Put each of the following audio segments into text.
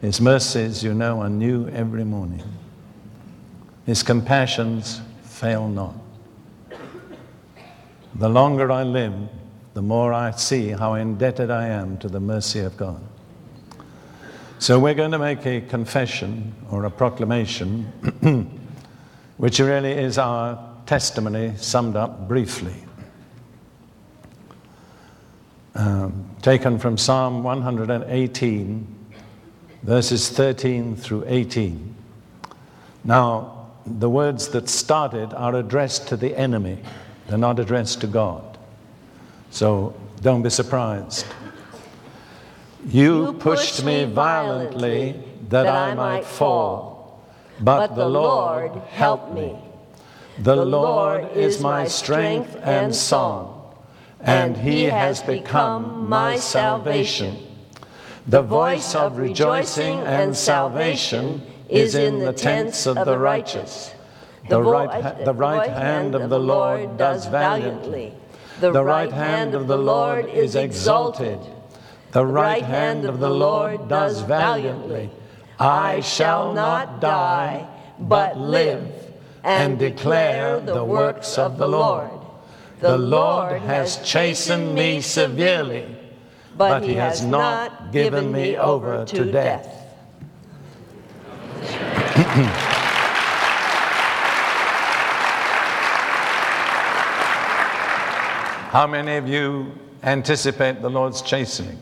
His mercies, you know, are new every morning. His compassions fail not. The longer I live, the more I see how indebted I am to the mercy of God. So we're going to make a confession or a proclamation, which really is our testimony summed up briefly. Um, taken from Psalm 118, verses 13 through 18. Now, the words that started are addressed to the enemy, they're not addressed to God. So don't be surprised. You pushed me violently that I might fall, but the Lord helped me. The Lord is my strength and song, and he has become my salvation. The voice of rejoicing and salvation is in the tents of the righteous. The right, the right hand of the Lord does valiantly. The right hand of the Lord is exalted. The right hand of the Lord does valiantly. I shall not die, but live and declare the works of the Lord. The Lord has chastened me severely, but he has not given me over to death. How many of you anticipate the Lord's chastening?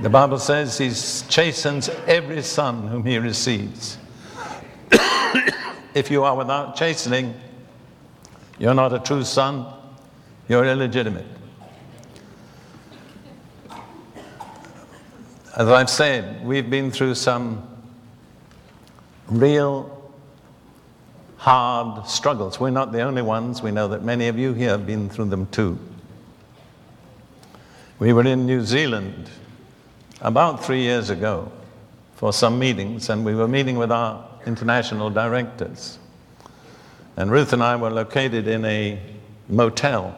The Bible says he chastens every son whom he receives. if you are without chastening, you're not a true son, you're illegitimate. As I've said, we've been through some real hard struggles. We're not the only ones. We know that many of you here have been through them too. We were in New Zealand about three years ago for some meetings, and we were meeting with our international directors. And Ruth and I were located in a motel.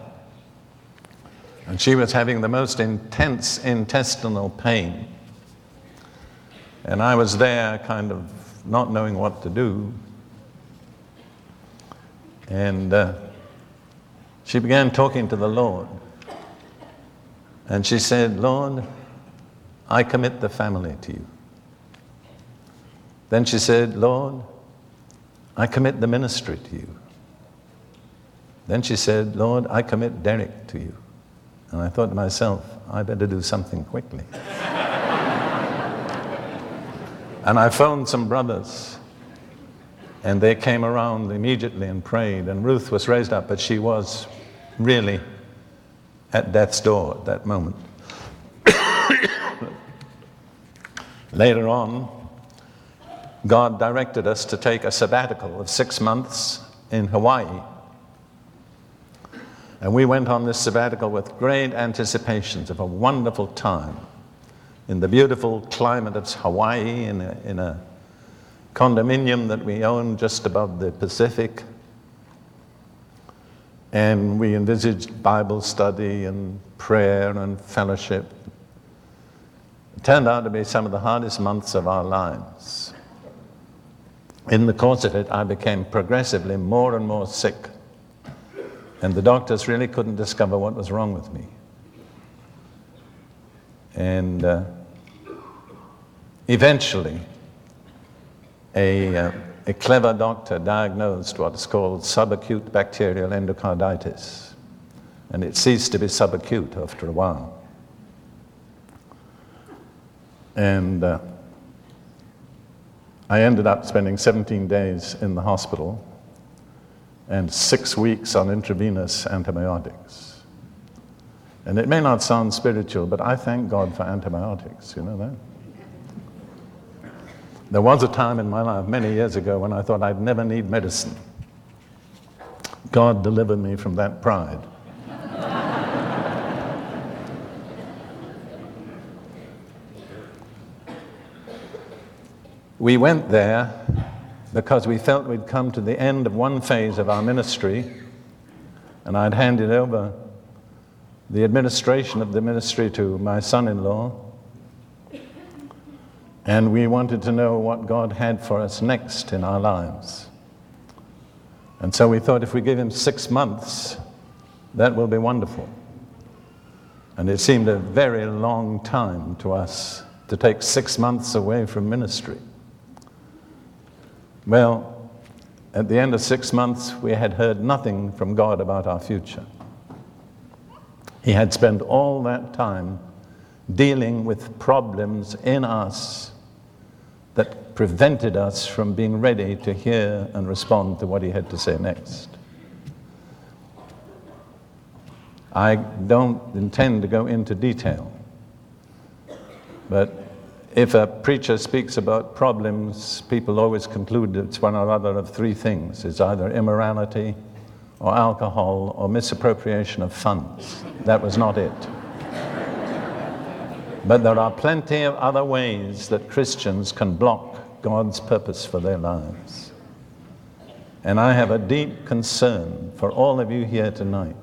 And she was having the most intense intestinal pain. And I was there, kind of not knowing what to do. And uh, she began talking to the Lord. And she said, Lord, I commit the family to you. Then she said, Lord, I commit the ministry to you. Then she said, Lord, I commit Derek to you. And I thought to myself, I better do something quickly. and I phoned some brothers, and they came around immediately and prayed. And Ruth was raised up, but she was really at death's door at that moment. Later on, God directed us to take a sabbatical of six months in Hawaii. And we went on this sabbatical with great anticipations of a wonderful time in the beautiful climate of Hawaii, in a, in a condominium that we own just above the Pacific. And we envisaged Bible study and prayer and fellowship It turned out to be some of the hardest months of our lives. In the course of it, I became progressively more and more sick, and the doctors really couldn't discover what was wrong with me. And uh, eventually, a, uh, a clever doctor diagnosed what is called subacute bacterial endocarditis, and it ceased to be subacute after a while. And uh, I ended up spending 17 days in the hospital and six weeks on intravenous antibiotics. And it may not sound spiritual, but I thank God for antibiotics, you know that? There was a time in my life many years ago when I thought I'd never need medicine. God delivered me from that pride. We went there because we felt we'd come to the end of one phase of our ministry, and I'd handed over the administration of the ministry to my son in law. And we wanted to know what God had for us next in our lives. And so we thought if we give him six months, that will be wonderful. And it seemed a very long time to us to take six months away from ministry. Well, at the end of six months, we had heard nothing from God about our future. He had spent all that time dealing with problems in us that prevented us from being ready to hear and respond to what he had to say next. I don't intend to go into detail, but if a preacher speaks about problems, people always conclude it's one or other of three things it's either immorality, or alcohol, or misappropriation of funds. That was not it. But there are plenty of other ways that Christians can block God's purpose for their lives. And I have a deep concern for all of you here tonight.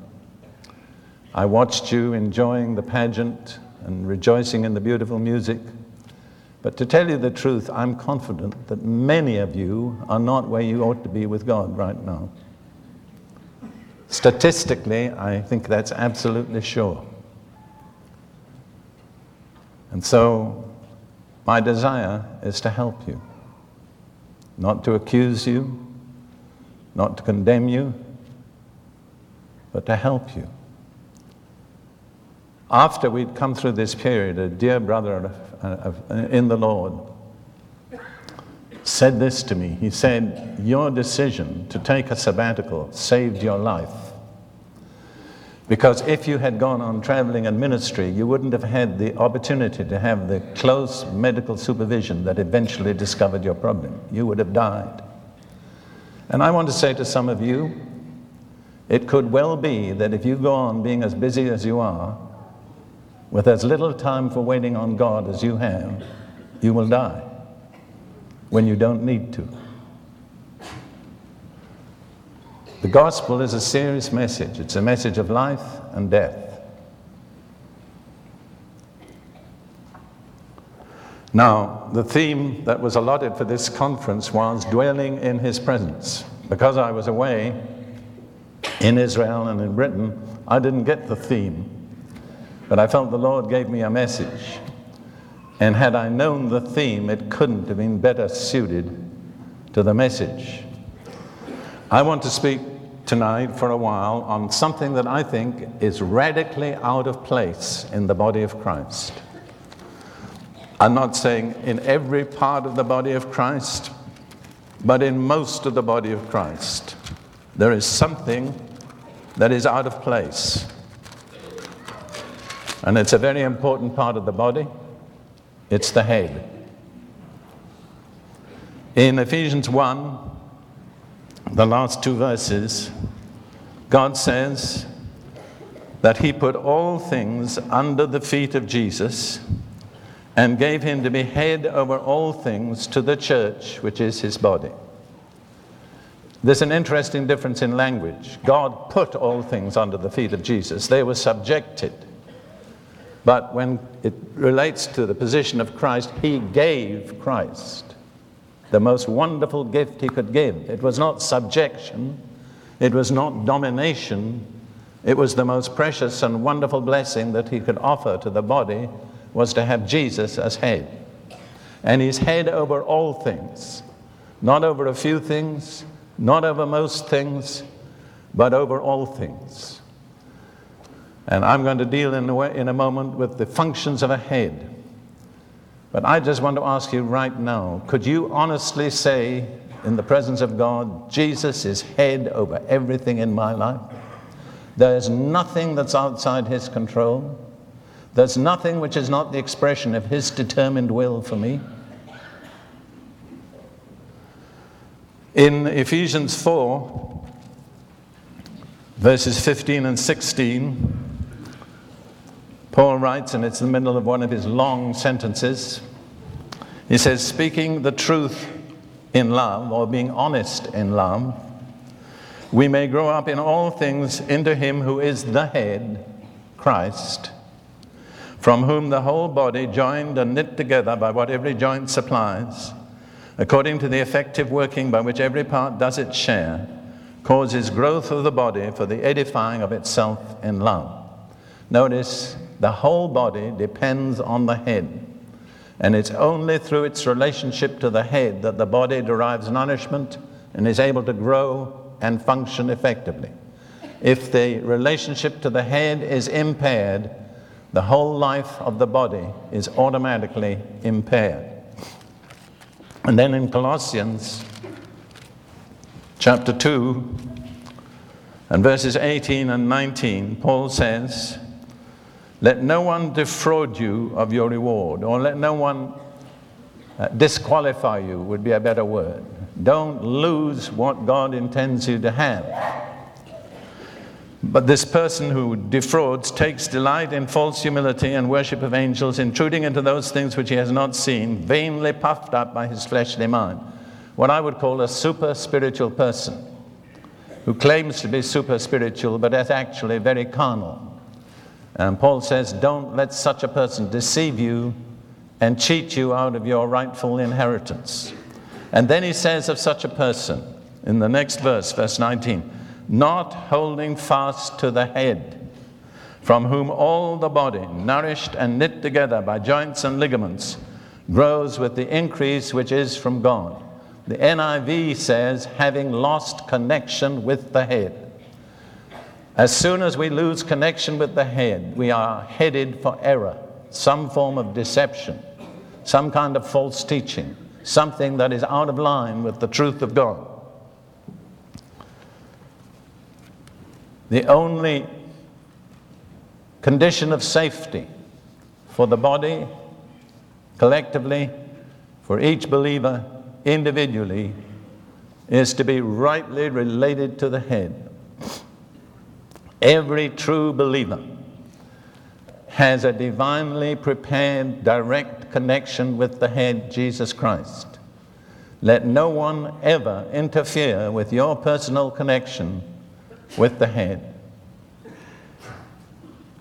I watched you enjoying the pageant and rejoicing in the beautiful music. But to tell you the truth, I'm confident that many of you are not where you ought to be with God right now. Statistically, I think that's absolutely sure. And so, my desire is to help you, not to accuse you, not to condemn you, but to help you. After we'd come through this period, a dear brother in the Lord said this to me. He said, Your decision to take a sabbatical saved your life. Because if you had gone on traveling and ministry, you wouldn't have had the opportunity to have the close medical supervision that eventually discovered your problem. You would have died. And I want to say to some of you, it could well be that if you go on being as busy as you are, with as little time for waiting on God as you have, you will die when you don't need to. The gospel is a serious message, it's a message of life and death. Now, the theme that was allotted for this conference was dwelling in his presence. Because I was away in Israel and in Britain, I didn't get the theme. But I felt the Lord gave me a message. And had I known the theme, it couldn't have been better suited to the message. I want to speak tonight for a while on something that I think is radically out of place in the body of Christ. I'm not saying in every part of the body of Christ, but in most of the body of Christ. There is something that is out of place. And it's a very important part of the body. It's the head. In Ephesians 1, the last two verses, God says that He put all things under the feet of Jesus and gave Him to be head over all things to the church, which is His body. There's an interesting difference in language. God put all things under the feet of Jesus, they were subjected. But when it relates to the position of Christ, He gave Christ the most wonderful gift he could give. It was not subjection, it was not domination, it was the most precious and wonderful blessing that he could offer to the body was to have Jesus as head. And he's head over all things, not over a few things, not over most things, but over all things. And I'm going to deal in a, way, in a moment with the functions of a head. But I just want to ask you right now could you honestly say, in the presence of God, Jesus is head over everything in my life? There's nothing that's outside his control. There's nothing which is not the expression of his determined will for me. In Ephesians 4, verses 15 and 16, Paul writes, and it's in the middle of one of his long sentences. He says, Speaking the truth in love, or being honest in love, we may grow up in all things into him who is the head, Christ, from whom the whole body, joined and knit together by what every joint supplies, according to the effective working by which every part does its share, causes growth of the body for the edifying of itself in love. Notice the whole body depends on the head. And it's only through its relationship to the head that the body derives nourishment and is able to grow and function effectively. If the relationship to the head is impaired, the whole life of the body is automatically impaired. And then in Colossians chapter 2 and verses 18 and 19, Paul says, Let no one defraud you of your reward, or let no one uh, disqualify you, would be a better word. Don't lose what God intends you to have. But this person who defrauds takes delight in false humility and worship of angels, intruding into those things which he has not seen, vainly puffed up by his fleshly mind. What I would call a super spiritual person who claims to be super spiritual but is actually very carnal. And Paul says, Don't let such a person deceive you and cheat you out of your rightful inheritance. And then he says of such a person in the next verse, verse 19, not holding fast to the head, from whom all the body, nourished and knit together by joints and ligaments, grows with the increase which is from God. The NIV says, having lost connection with the head. As soon as we lose connection with the head, we are headed for error, some form of deception, some kind of false teaching, something that is out of line with the truth of God. The only condition of safety for the body, collectively, for each believer individually, is to be rightly related to the head. Every true believer has a divinely prepared direct connection with the head, Jesus Christ. Let no one ever interfere with your personal connection with the head.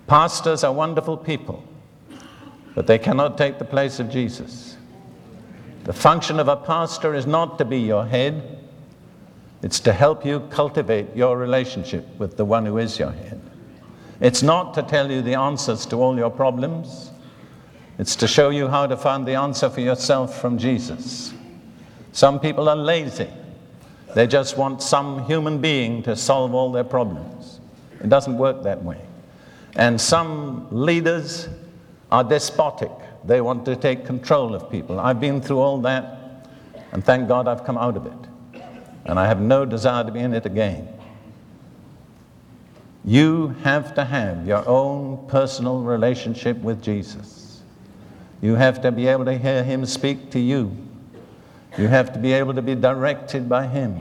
Pastors are wonderful people, but they cannot take the place of Jesus. The function of a pastor is not to be your head, it's to help you cultivate your relationship with the one who is your head. It's not to tell you the answers to all your problems, it's to show you how to find the answer for yourself from Jesus. Some people are lazy. They just want some human being to solve all their problems. It doesn't work that way. And some leaders are despotic. They want to take control of people. I've been through all that, and thank God I've come out of it. And I have no desire to be in it again. You have to have your own personal relationship with Jesus. You have to be able to hear Him speak to you. You have to be able to be directed by Him.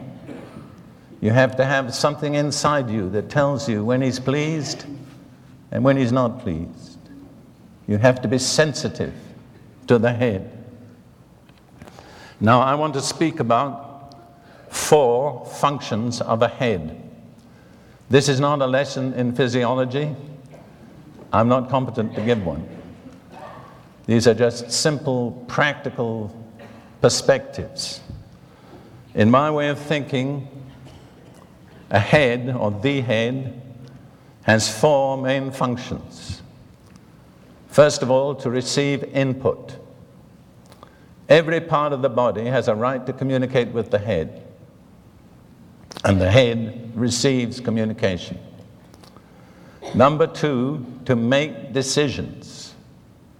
You have to have something inside you that tells you when He's pleased and when He's not pleased. You have to be sensitive to the head. Now, I want to speak about four functions of a head. This is not a lesson in physiology. I'm not competent to give one. These are just simple, practical perspectives. In my way of thinking, a head or the head has four main functions. First of all, to receive input. Every part of the body has a right to communicate with the head, and the head receives communication. Number two, to make decisions.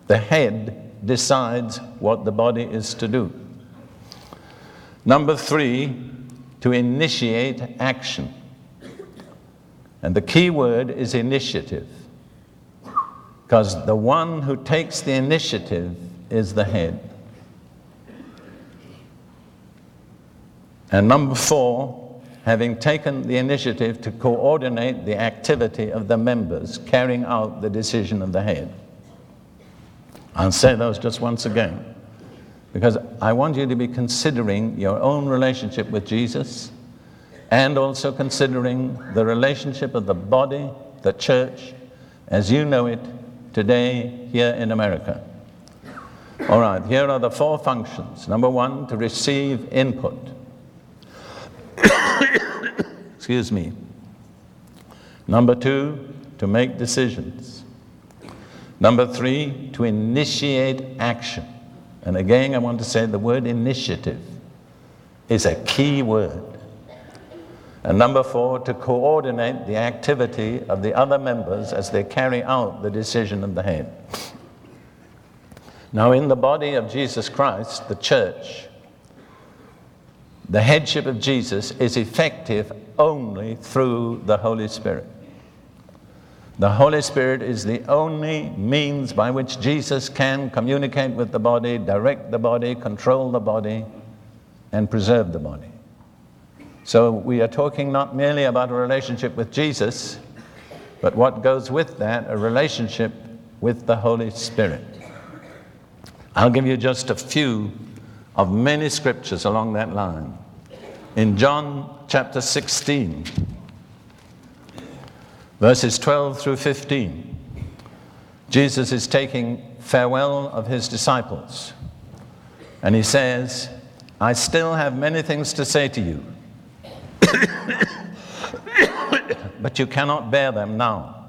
The head decides what the body is to do. Number three, to initiate action. And the key word is initiative. Because the one who takes the initiative is the head. And number four, having taken the initiative to coordinate the activity of the members carrying out the decision of the head. I'll say those just once again because I want you to be considering your own relationship with Jesus and also considering the relationship of the body, the church, as you know it today here in America. All right, here are the four functions. Number one, to receive input. Excuse me. Number two, to make decisions. Number three, to initiate action. And again, I want to say the word initiative is a key word. And number four, to coordinate the activity of the other members as they carry out the decision of the head. Now, in the body of Jesus Christ, the church, the headship of Jesus is effective only through the Holy Spirit. The Holy Spirit is the only means by which Jesus can communicate with the body, direct the body, control the body, and preserve the body. So we are talking not merely about a relationship with Jesus, but what goes with that, a relationship with the Holy Spirit. I'll give you just a few of many scriptures along that line. In John chapter 16, verses 12 through 15. Jesus is taking farewell of his disciples. And he says, I still have many things to say to you, but you cannot bear them now.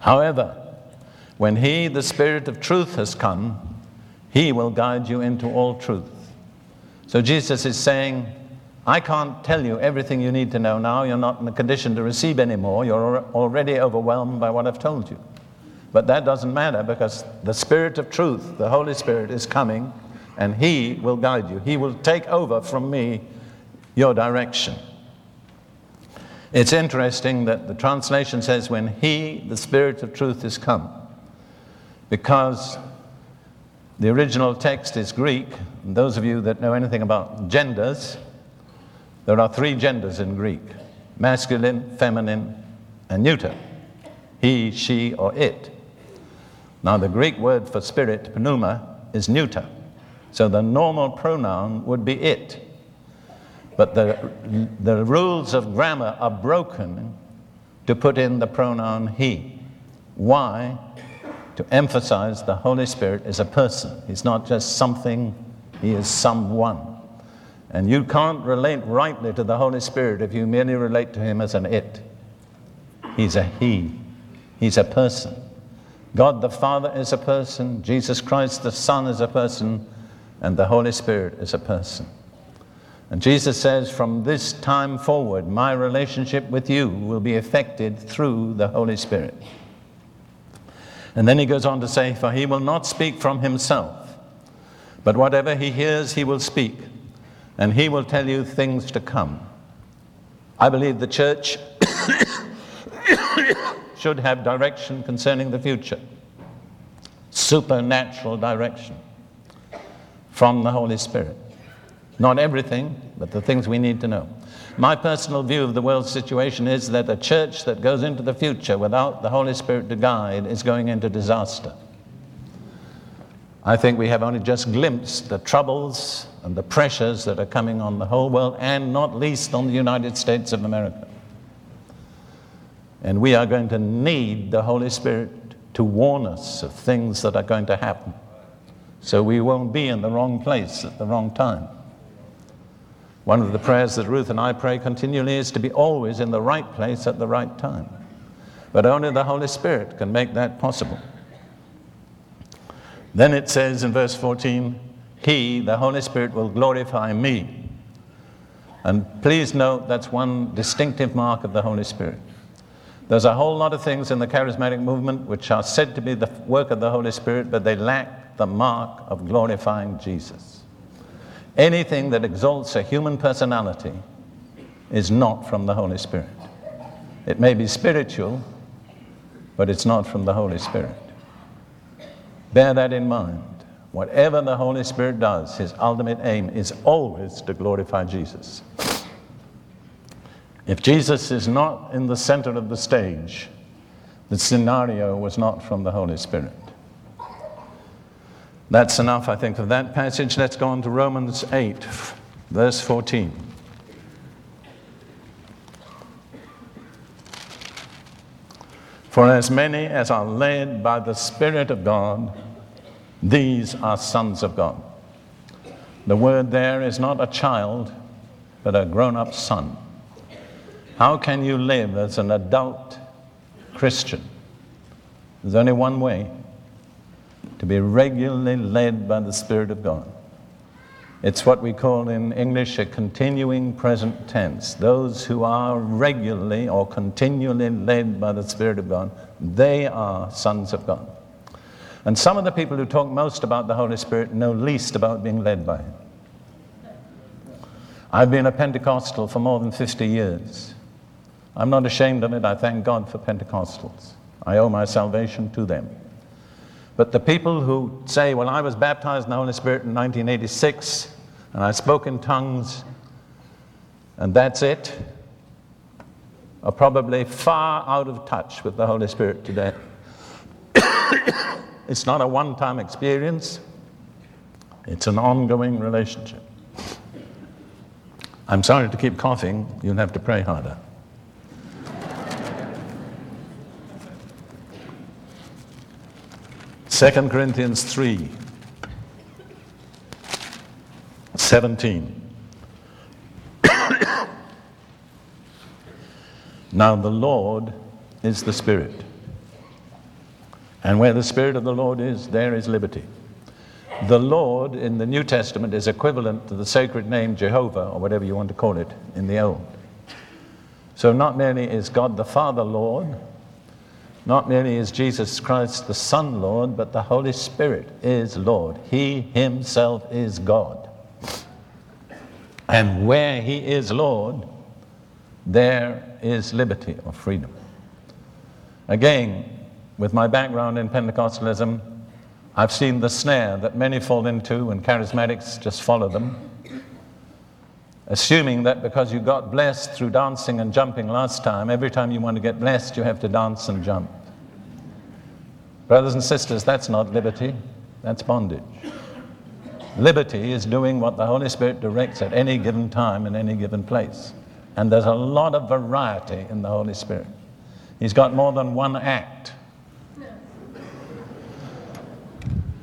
However, when he, the Spirit of truth, has come, he will guide you into all truth. So Jesus is saying, I can't tell you everything you need to know now. You're not in a condition to receive anymore. You're already overwhelmed by what I've told you. But that doesn't matter because the Spirit of truth, the Holy Spirit, is coming and He will guide you. He will take over from me your direction. It's interesting that the translation says, when He, the Spirit of truth, is come, because the original text is Greek. And those of you that know anything about genders, there are three genders in Greek masculine, feminine, and neuter. He, she, or it. Now, the Greek word for spirit, pneuma, is neuter. So the normal pronoun would be it. But the, the rules of grammar are broken to put in the pronoun he. Why? To emphasize the Holy Spirit is a person. He's not just something, he is someone. And you can't relate rightly to the Holy Spirit if you merely relate to Him as an it. He's a He, He's a person. God the Father is a person, Jesus Christ the Son is a person, and the Holy Spirit is a person. And Jesus says, from this time forward, my relationship with you will be effected through the Holy Spirit. And then he goes on to say, For he will not speak from himself, but whatever he hears, he will speak and he will tell you things to come. I believe the church should have direction concerning the future, supernatural direction from the Holy Spirit. Not everything, but the things we need to know. My personal view of the world situation is that a church that goes into the future without the Holy Spirit to guide is going into disaster. I think we have only just glimpsed the troubles and the pressures that are coming on the whole world, and not least on the United States of America. And we are going to need the Holy Spirit to warn us of things that are going to happen so we won't be in the wrong place at the wrong time. One of the prayers that Ruth and I pray continually is to be always in the right place at the right time. But only the Holy Spirit can make that possible. Then it says in verse 14, He, the Holy Spirit, will glorify me. And please note that's one distinctive mark of the Holy Spirit. There's a whole lot of things in the charismatic movement which are said to be the work of the Holy Spirit, but they lack the mark of glorifying Jesus. Anything that exalts a human personality is not from the Holy Spirit. It may be spiritual, but it's not from the Holy Spirit. Bear that in mind. Whatever the Holy Spirit does, his ultimate aim is always to glorify Jesus. If Jesus is not in the center of the stage, the scenario was not from the Holy Spirit. That's enough, I think, of that passage. Let's go on to Romans 8, verse 14. For as many as are led by the Spirit of God, these are sons of God. The word there is not a child, but a grown up son. How can you live as an adult Christian? There's only one way to be regularly led by the Spirit of God. It's what we call in English a continuing present tense. Those who are regularly or continually led by the Spirit of God, they are sons of God. And some of the people who talk most about the Holy Spirit know least about being led by Him. I've been a Pentecostal for more than 50 years. I'm not ashamed of it. I thank God for Pentecostals. I owe my salvation to them. But the people who say, Well, I was baptized in the Holy Spirit in 1986 and I spoke in tongues and that's it, are probably far out of touch with the Holy Spirit today. it's not a one time experience, it's an ongoing relationship. I'm sorry to keep coughing, you'll have to pray harder. 2 Corinthians 3 17. now the Lord is the Spirit. And where the Spirit of the Lord is, there is liberty. The Lord in the New Testament is equivalent to the sacred name Jehovah, or whatever you want to call it, in the Old. So not merely is God the Father Lord, not merely is Jesus Christ the Son Lord, but the Holy Spirit is Lord. He Himself is God. And where He is Lord, there is liberty or freedom. Again, with my background in Pentecostalism, I've seen the snare that many fall into, and charismatics just follow them, assuming that because you got blessed through dancing and jumping last time, every time you want to get blessed, you have to dance and jump. Brothers and sisters, that's not liberty, that's bondage. Liberty is doing what the Holy Spirit directs at any given time in any given place. And there's a lot of variety in the Holy Spirit. He's got more than one act.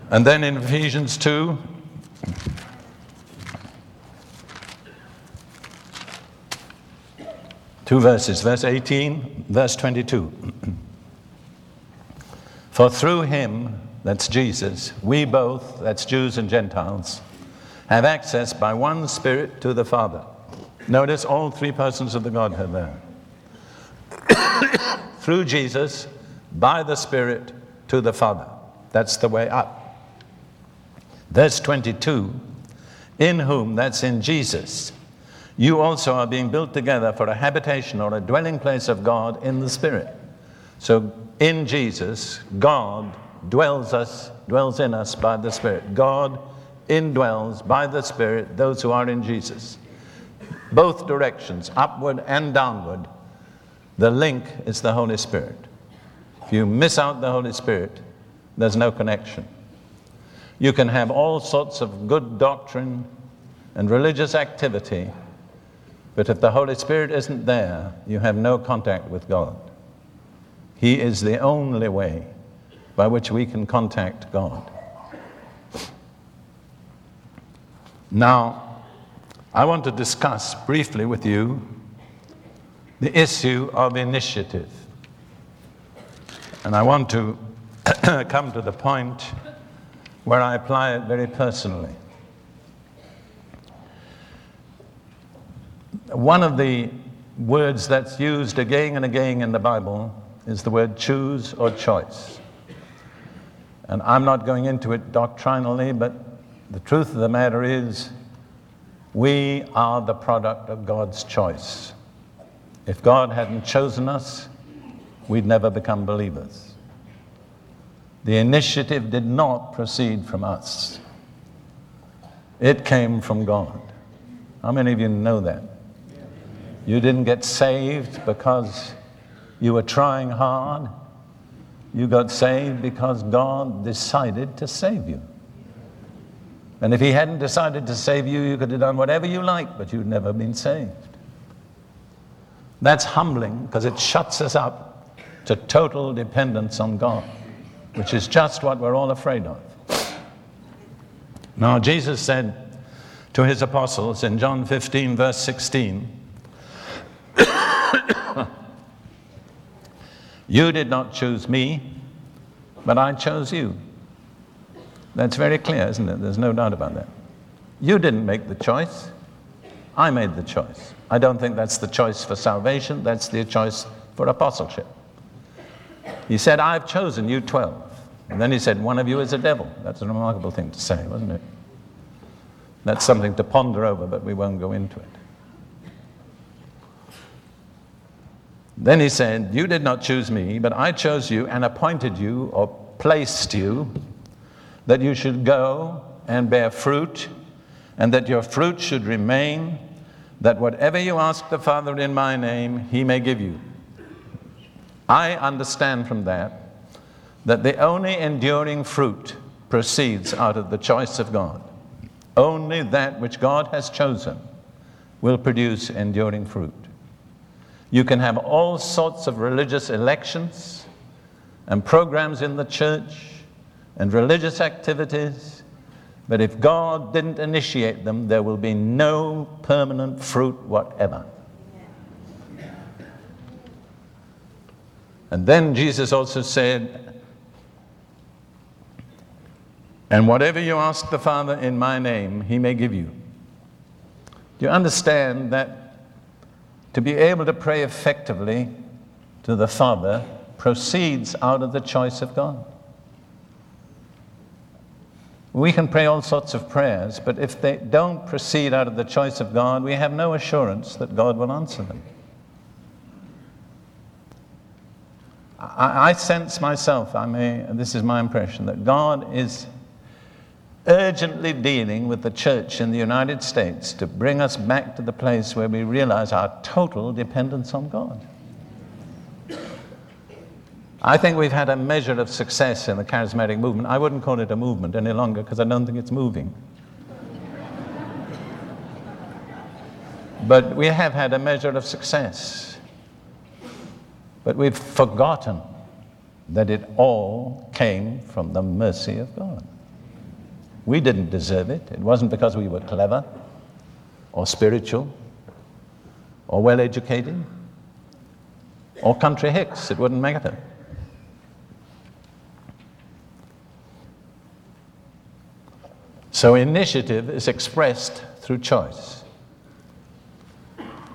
And then in Ephesians 2, Two verses, verse 18, verse 22. For through him, that's Jesus, we both, that's Jews and Gentiles, have access by one Spirit to the Father. Notice all three persons of the Godhead there. through Jesus, by the Spirit to the Father. That's the way up. Verse 22 In whom, that's in Jesus, you also are being built together for a habitation or a dwelling place of God in the Spirit. So in Jesus, God dwells us, dwells in us by the Spirit. God indwells by the Spirit those who are in Jesus. Both directions, upward and downward, the link is the Holy Spirit. If you miss out the Holy Spirit, there's no connection. You can have all sorts of good doctrine and religious activity but if the Holy Spirit isn't there, you have no contact with God. He is the only way by which we can contact God. Now, I want to discuss briefly with you the issue of initiative. And I want to come to the point where I apply it very personally. One of the words that's used again and again in the Bible is the word choose or choice. And I'm not going into it doctrinally, but the truth of the matter is we are the product of God's choice. If God hadn't chosen us, we'd never become believers. The initiative did not proceed from us, it came from God. How many of you know that? You didn't get saved because you were trying hard. You got saved because God decided to save you. And if He hadn't decided to save you, you could have done whatever you liked, but you'd never been saved. That's humbling because it shuts us up to total dependence on God, which is just what we're all afraid of. Now, Jesus said to his apostles in John 15, verse 16, You did not choose me, but I chose you. That's very clear, isn't it? There's no doubt about that. You didn't make the choice, I made the choice. I don't think that's the choice for salvation, that's the choice for apostleship. He said, I've chosen you 12. And then he said, One of you is a devil. That's a remarkable thing to say, wasn't it? That's something to ponder over, but we won't go into it. Then he said, You did not choose me, but I chose you and appointed you or placed you that you should go and bear fruit, and that your fruit should remain, that whatever you ask the Father in my name, he may give you. I understand from that that the only enduring fruit proceeds out of the choice of God. Only that which God has chosen will produce enduring fruit. You can have all sorts of religious elections and programs in the church and religious activities, but if God didn't initiate them, there will be no permanent fruit whatever. And then Jesus also said, And whatever you ask the Father in my name, he may give you. Do you understand that to be able to pray effectively to the Father proceeds out of the choice of God? We can pray all sorts of prayers, but if they don't proceed out of the choice of God, we have no assurance that God will answer them. I, I sense myself, I may, this is my impression, that God is urgently dealing with the church in the United States to bring us back to the place where we realize our total dependence on God. I think we've had a measure of success in the charismatic movement. I wouldn't call it a movement any longer because I don't think it's moving. but we have had a measure of success. But we've forgotten that it all came from the mercy of God. We didn't deserve it. It wasn't because we were clever or spiritual or well educated or country hicks. It wouldn't matter. So initiative is expressed through choice.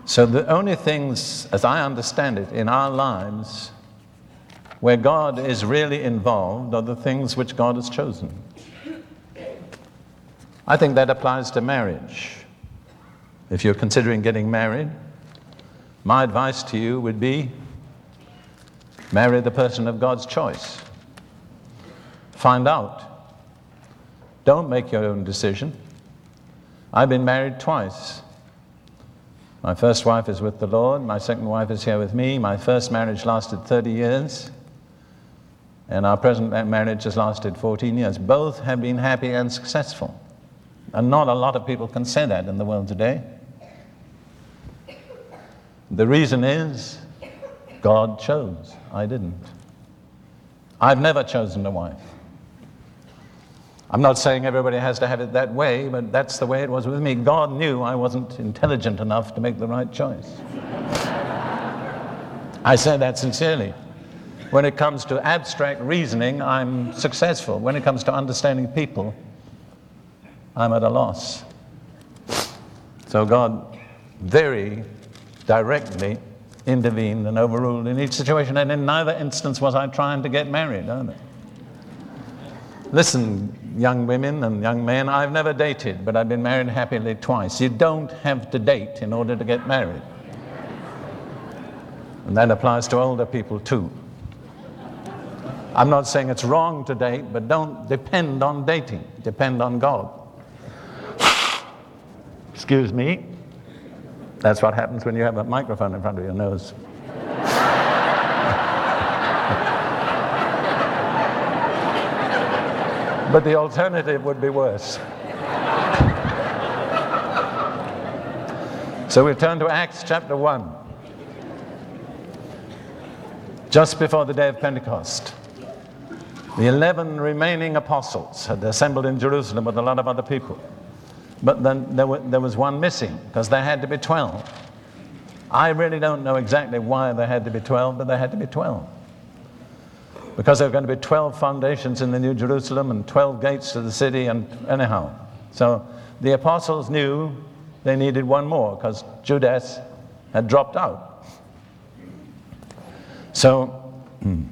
So the only things, as I understand it, in our lives where God is really involved are the things which God has chosen. I think that applies to marriage. If you're considering getting married, my advice to you would be marry the person of God's choice. Find out. Don't make your own decision. I've been married twice. My first wife is with the Lord. My second wife is here with me. My first marriage lasted 30 years. And our present marriage has lasted 14 years. Both have been happy and successful. And not a lot of people can say that in the world today. The reason is God chose. I didn't. I've never chosen a wife. I'm not saying everybody has to have it that way, but that's the way it was with me. God knew I wasn't intelligent enough to make the right choice. I say that sincerely. When it comes to abstract reasoning, I'm successful. When it comes to understanding people, I'm at a loss. So God very directly intervened and overruled in each situation, and in neither instance was I trying to get married. Listen, young women and young men, I've never dated, but I've been married happily twice. You don't have to date in order to get married. And that applies to older people too. I'm not saying it's wrong to date, but don't depend on dating, depend on God. Excuse me. That's what happens when you have a microphone in front of your nose. But the alternative would be worse. so we turn to Acts chapter 1. just before the day of Pentecost. The 11 remaining apostles had assembled in Jerusalem with a lot of other people. But then there, were, there was one missing because there had to be 12. I really don't know exactly why there had to be 12, but there had to be 12. Because there were going to be 12 foundations in the New Jerusalem and 12 gates to the city, and anyhow. So the apostles knew they needed one more because Judas had dropped out. So hmm,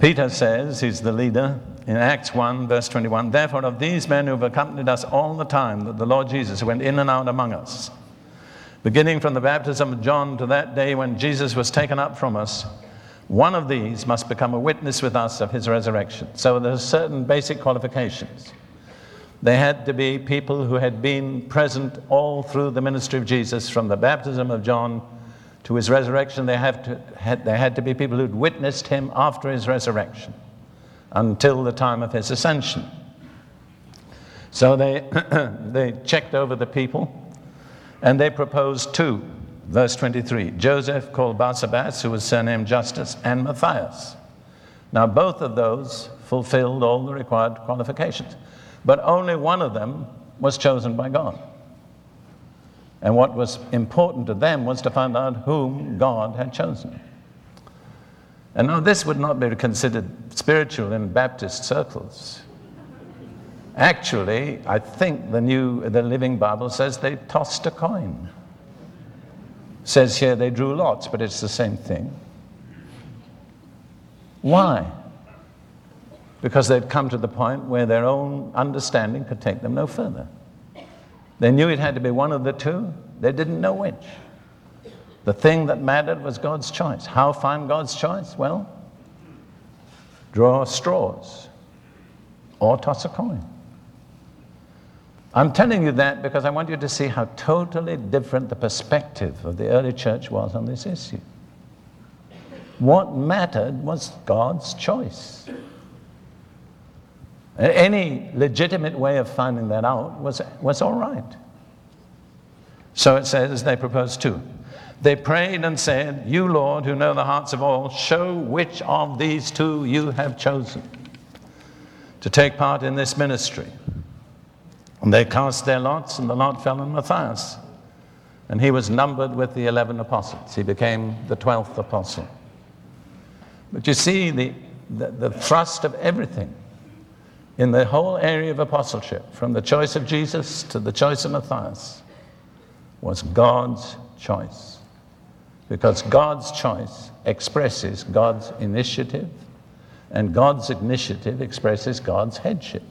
Peter says, he's the leader, in Acts 1, verse 21 Therefore, of these men who have accompanied us all the time that the Lord Jesus went in and out among us, beginning from the baptism of John to that day when Jesus was taken up from us, one of these must become a witness with us of his resurrection. So there are certain basic qualifications. They had to be people who had been present all through the ministry of Jesus, from the baptism of John to his resurrection. They, have to, had, they had to be people who'd witnessed him after his resurrection until the time of his ascension. So they, they checked over the people and they proposed two. Verse 23 Joseph called Barsabas, who was surnamed Justus, and Matthias. Now, both of those fulfilled all the required qualifications. But only one of them was chosen by God. And what was important to them was to find out whom God had chosen. And now, this would not be considered spiritual in Baptist circles. Actually, I think the new, the Living Bible says they tossed a coin. Says here they drew lots, but it's the same thing. Why? because they'd come to the point where their own understanding could take them no further. They knew it had to be one of the two, they didn't know which. The thing that mattered was God's choice. How find God's choice? Well, draw straws or toss a coin. I'm telling you that because I want you to see how totally different the perspective of the early church was on this issue. What mattered was God's choice. Any legitimate way of finding that out was, was all right. So it says they proposed two. They prayed and said, You, Lord, who know the hearts of all, show which of these two you have chosen to take part in this ministry. And they cast their lots, and the lot fell on Matthias. And he was numbered with the 11 apostles. He became the 12th apostle. But you see, the, the, the thrust of everything in the whole area of apostleship, from the choice of Jesus to the choice of Matthias, was God's choice. Because God's choice expresses God's initiative, and God's initiative expresses God's headship.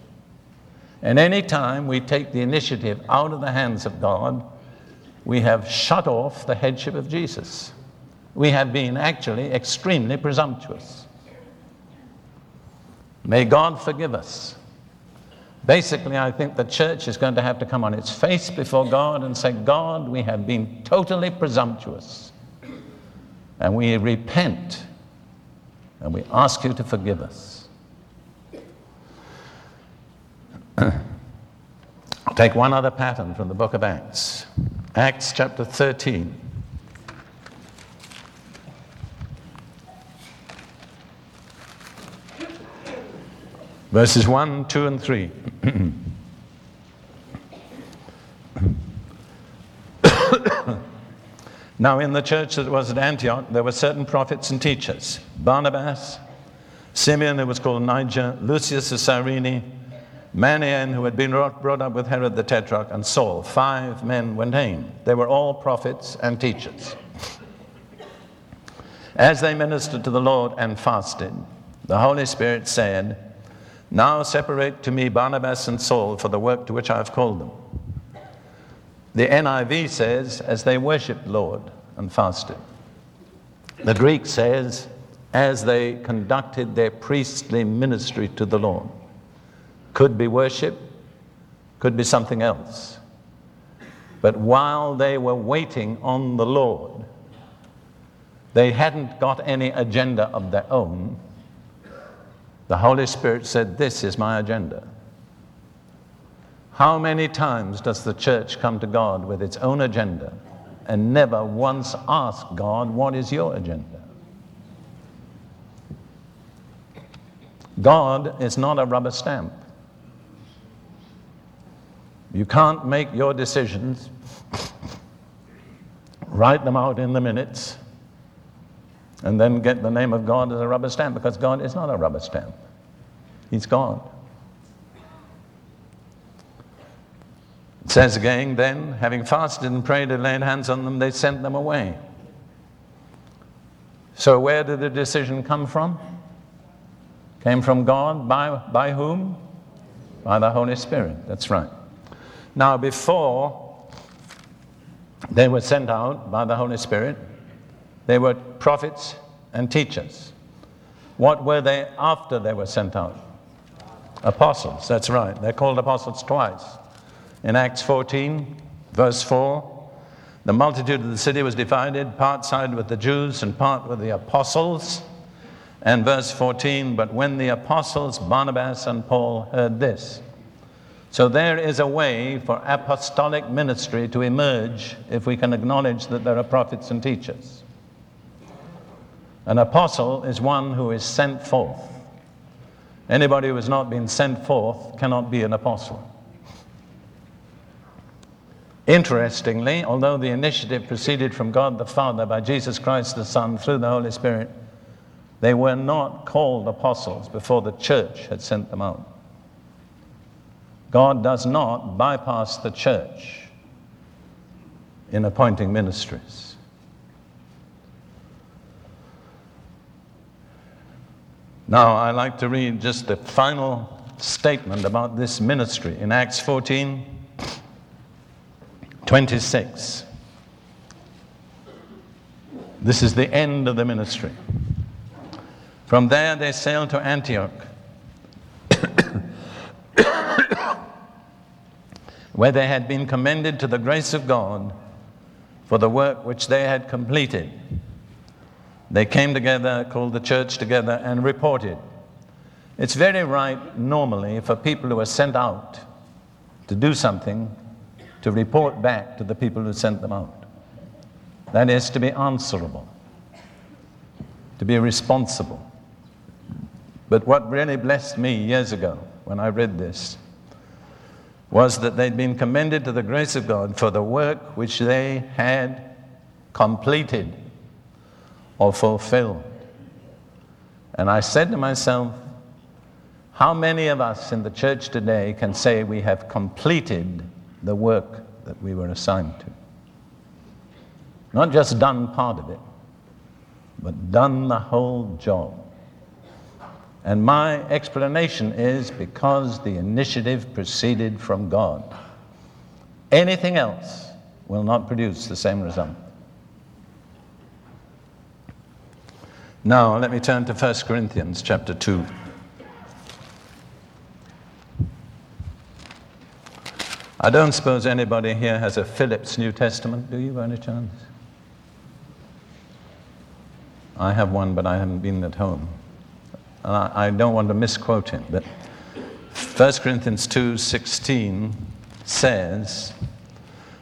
And any time we take the initiative out of the hands of God, we have shut off the headship of Jesus. We have been actually extremely presumptuous. May God forgive us Basically, I think the church is going to have to come on its face before God and say, God, we have been totally presumptuous. And we repent. And we ask you to forgive us. Take one other pattern from the book of Acts. Acts chapter 13. verses 1, 2, and 3. now, in the church that was at Antioch, there were certain prophets and teachers Barnabas, Simeon, who was called Niger, Lucius of Cyrene, Manaen, who had been brought up with Herod the Tetrarch, and Saul. Five men were named. They were all prophets and teachers. As they ministered to the Lord and fasted, the Holy Spirit said, now separate to me Barnabas and Saul for the work to which I have called them. The NIV says, as they worshiped Lord and fasted. The Greek says, as they conducted their priestly ministry to the Lord. Could be worship, could be something else. But while they were waiting on the Lord, they hadn't got any agenda of their own the Holy Spirit said, This is my agenda. How many times does the church come to God with its own agenda and never once ask God, What is your agenda? God is not a rubber stamp. You can't make your decisions, write them out in the minutes, and then get the name of God as a rubber stamp because God is not a rubber stamp. He's God. It says again, then, having fasted and prayed and laid hands on them, they sent them away. So, where did the decision come from? Came from God. By, by whom? By the Holy Spirit. That's right. Now, before they were sent out by the Holy Spirit, they were prophets and teachers. What were they after they were sent out? Apostles, that's right. They're called apostles twice. In Acts 14, verse 4, the multitude of the city was divided, part side with the Jews and part with the apostles. And verse 14, but when the apostles Barnabas and Paul heard this, so there is a way for apostolic ministry to emerge if we can acknowledge that there are prophets and teachers. An apostle is one who is sent forth. Anybody who has not been sent forth cannot be an apostle. Interestingly, although the initiative proceeded from God the Father by Jesus Christ the Son through the Holy Spirit, they were not called apostles before the church had sent them out. God does not bypass the church in appointing ministries. Now, I like to read just the final statement about this ministry in Acts 14 26. This is the end of the ministry. From there, they sailed to Antioch where they had been commended to the grace of God for the work which they had completed. They came together, called the church together, and reported. It's very right, normally, for people who are sent out to do something to report back to the people who sent them out. That is, to be answerable, to be responsible. But what really blessed me years ago when I read this was that they'd been commended to the grace of God for the work which they had completed or fulfilled. And I said to myself, how many of us in the church today can say we have completed the work that we were assigned to? Not just done part of it, but done the whole job. And my explanation is because the initiative proceeded from God. Anything else will not produce the same result. Now, let me turn to 1 Corinthians chapter 2. I don't suppose anybody here has a Phillips New Testament, do you, by any chance? I have one, but I haven't been at home and I, I don't want to misquote him, but 1 Corinthians 2:16 says,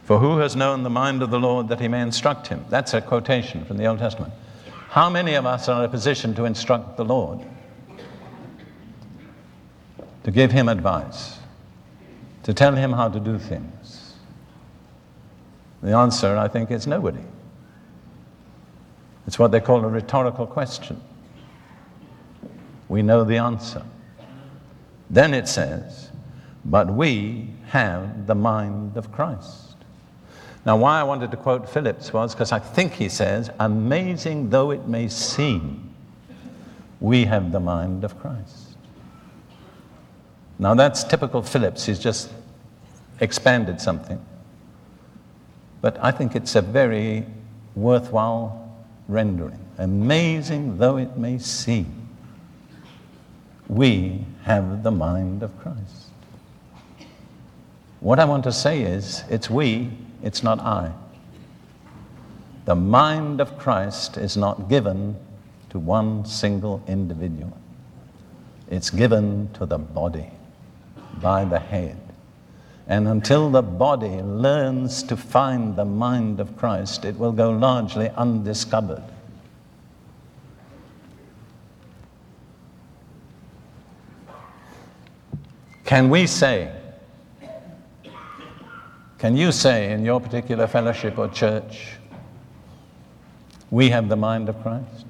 "For who has known the mind of the Lord that he may instruct him?" That's a quotation from the Old Testament. How many of us are in a position to instruct the Lord? To give him advice, to tell him how to do things? The answer, I think, is nobody. It's what they call a rhetorical question we know the answer. Then it says, but we have the mind of Christ. Now, why I wanted to quote Phillips was because I think he says, amazing though it may seem, we have the mind of Christ. Now, that's typical Phillips. He's just expanded something. But I think it's a very worthwhile rendering. Amazing though it may seem we have the mind of Christ. What I want to say is, it's we, it's not I. The mind of Christ is not given to one single individual, it's given to the body by the head. And until the body learns to find the mind of Christ, it will go largely undiscovered. Can we say, can you say in your particular fellowship or church, we have the mind of Christ?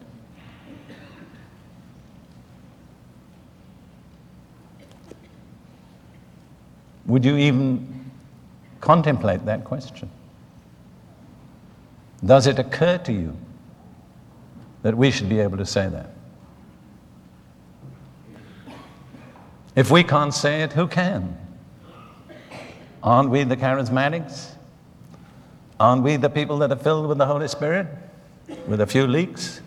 Would you even contemplate that question? Does it occur to you that we should be able to say that? If we can't say it, who can? Aren't we the charismatics? Aren't we the people that are filled with the Holy Spirit with a few leaks?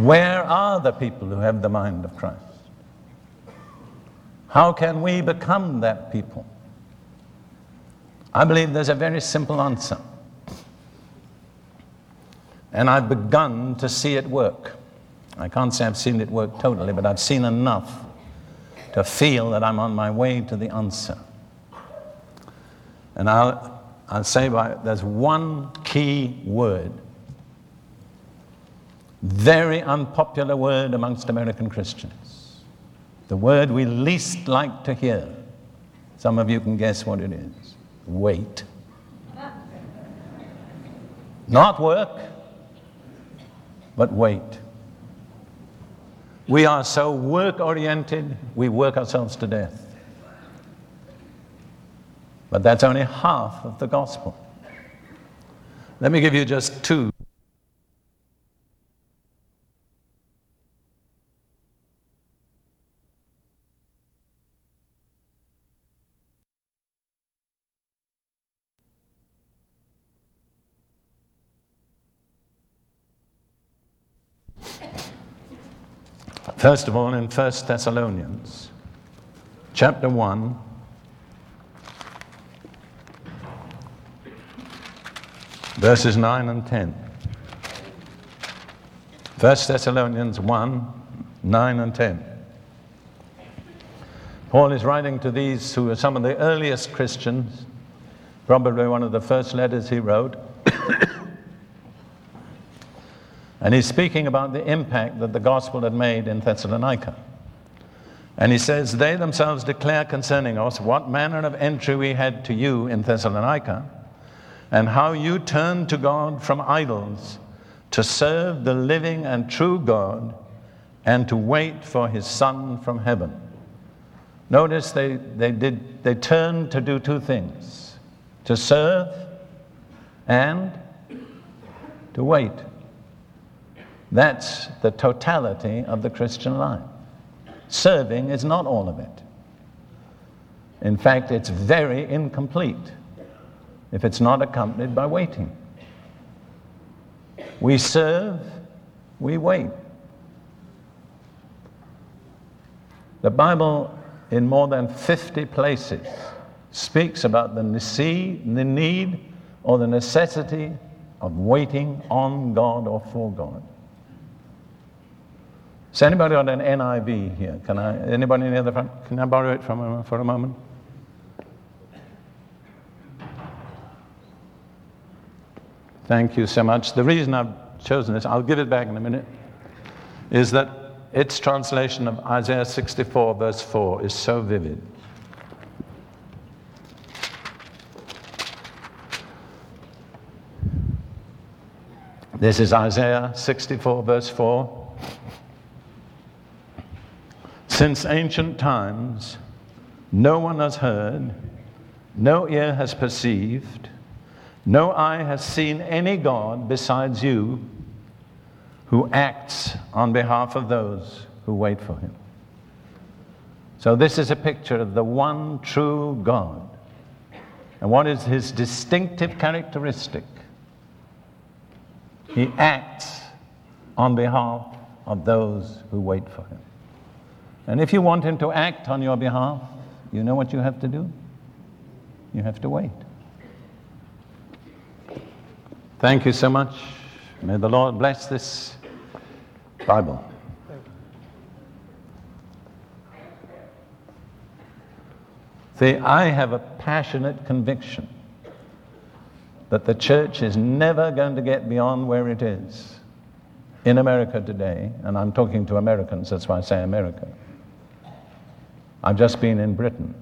Where are the people who have the mind of Christ? How can we become that people? I believe there's a very simple answer. And I've begun to see it work. I can't say I've seen it work totally, but I've seen enough to feel that I'm on my way to the answer. And I'll, I'll say by, there's one key word, very unpopular word amongst American Christians, the word we least like to hear. Some of you can guess what it is wait. Not work, but wait. We are so work oriented, we work ourselves to death. But that's only half of the gospel. Let me give you just two. First of all, in 1 Thessalonians, chapter 1, verses 9 and 10. 1 Thessalonians 1 9 and 10. Paul is writing to these who are some of the earliest Christians, probably one of the first letters he wrote. And he's speaking about the impact that the gospel had made in Thessalonica. And he says, They themselves declare concerning us what manner of entry we had to you in Thessalonica, and how you turned to God from idols to serve the living and true God and to wait for his Son from heaven. Notice they, they, did, they turned to do two things to serve and to wait. That's the totality of the Christian life. Serving is not all of it. In fact, it's very incomplete if it's not accompanied by waiting. We serve, we wait. The Bible, in more than 50 places, speaks about the need or the necessity of waiting on God or for God. Is anybody got an NIV here? Can I, anybody in the front? Can I borrow it from uh, for a moment? Thank you so much. The reason I've chosen this, I'll give it back in a minute, is that its translation of Isaiah 64, verse 4, is so vivid. This is Isaiah 64, verse 4. Since ancient times, no one has heard, no ear has perceived, no eye has seen any God besides you who acts on behalf of those who wait for him. So, this is a picture of the one true God. And what is his distinctive characteristic? He acts on behalf of those who wait for him. And if you want Him to act on your behalf, you know what you have to do? You have to wait. Thank you so much. May the Lord bless this Bible. See, I have a passionate conviction that the church is never going to get beyond where it is. in America today, and I'm talking to Americans, that's why I say America. I've just been in Britain.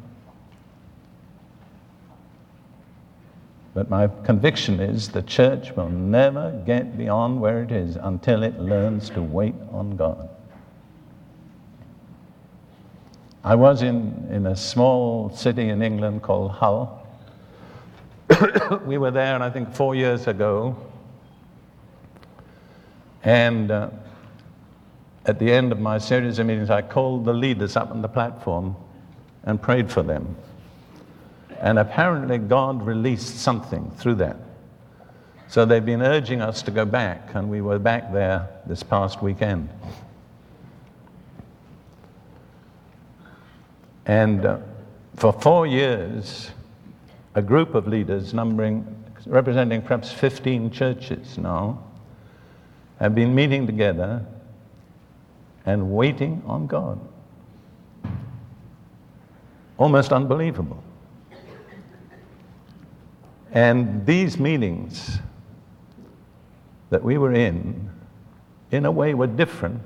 But my conviction is the church will never get beyond where it is until it learns to wait on God. I was in, in a small city in England called Hull. we were there, I think, four years ago. And uh, at the end of my series of meetings, I called the leaders up on the platform and prayed for them. And apparently, God released something through that. So they've been urging us to go back, and we were back there this past weekend. And uh, for four years, a group of leaders, numbering, representing perhaps 15 churches now, have been meeting together and waiting on God. Almost unbelievable. And these meetings that we were in, in a way, were different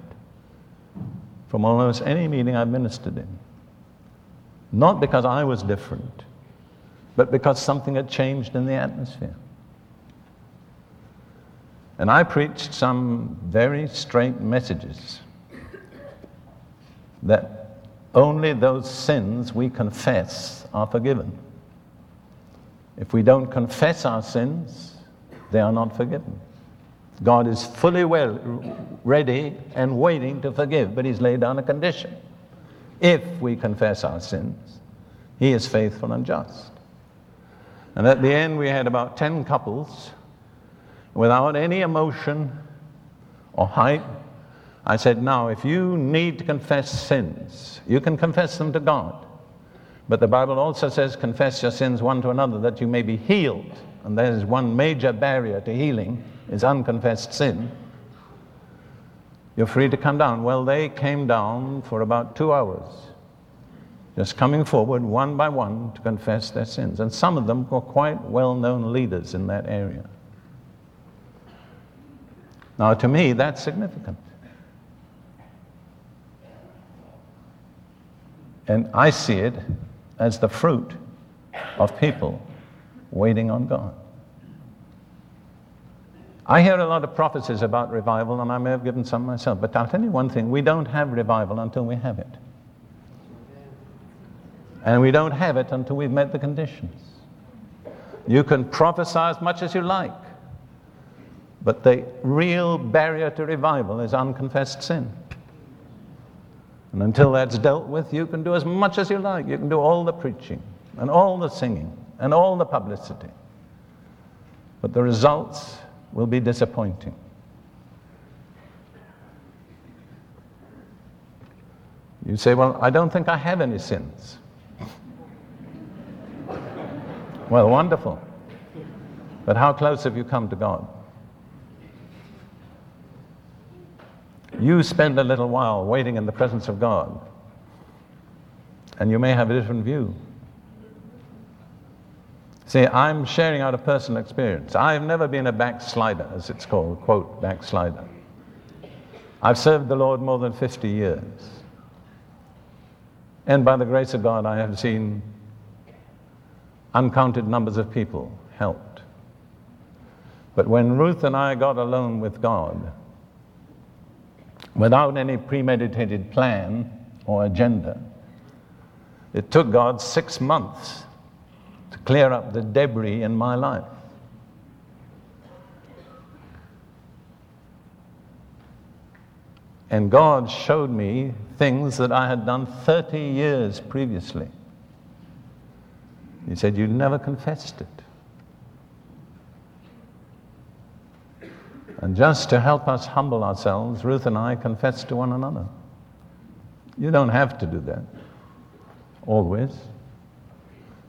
from almost any meeting I've ministered in. Not because I was different, but because something had changed in the atmosphere. And I preached some very straight messages that only those sins we confess are forgiven. If we don't confess our sins, they are not forgiven. God is fully well ready and waiting to forgive, but He's laid down a condition. If we confess our sins, He is faithful and just. And at the end, we had about 10 couples without any emotion or hype. I said, Now, if you need to confess sins, you can confess them to God. But the Bible also says, confess your sins one to another that you may be healed. And there's one major barrier to healing is unconfessed sin. You're free to come down. Well, they came down for about two hours, just coming forward one by one to confess their sins. And some of them were quite well known leaders in that area. Now, to me, that's significant. And I see it as the fruit of people waiting on God. I hear a lot of prophecies about revival, and I may have given some myself, but I'll tell you one thing we don't have revival until we have it. And we don't have it until we've met the conditions. You can prophesy as much as you like, but the real barrier to revival is unconfessed sin. And until that's dealt with, you can do as much as you like. You can do all the preaching and all the singing and all the publicity. But the results will be disappointing. You say, Well, I don't think I have any sins. well, wonderful. But how close have you come to God? You spend a little while waiting in the presence of God, and you may have a different view. See, I'm sharing out a personal experience. I've never been a backslider, as it's called, quote, backslider. I've served the Lord more than 50 years. And by the grace of God, I have seen uncounted numbers of people helped. But when Ruth and I got alone with God, without any premeditated plan or agenda. It took God six months to clear up the debris in my life. And God showed me things that I had done 30 years previously. He said, You never confessed it. And just to help us humble ourselves, Ruth and I confess to one another. You don't have to do that always.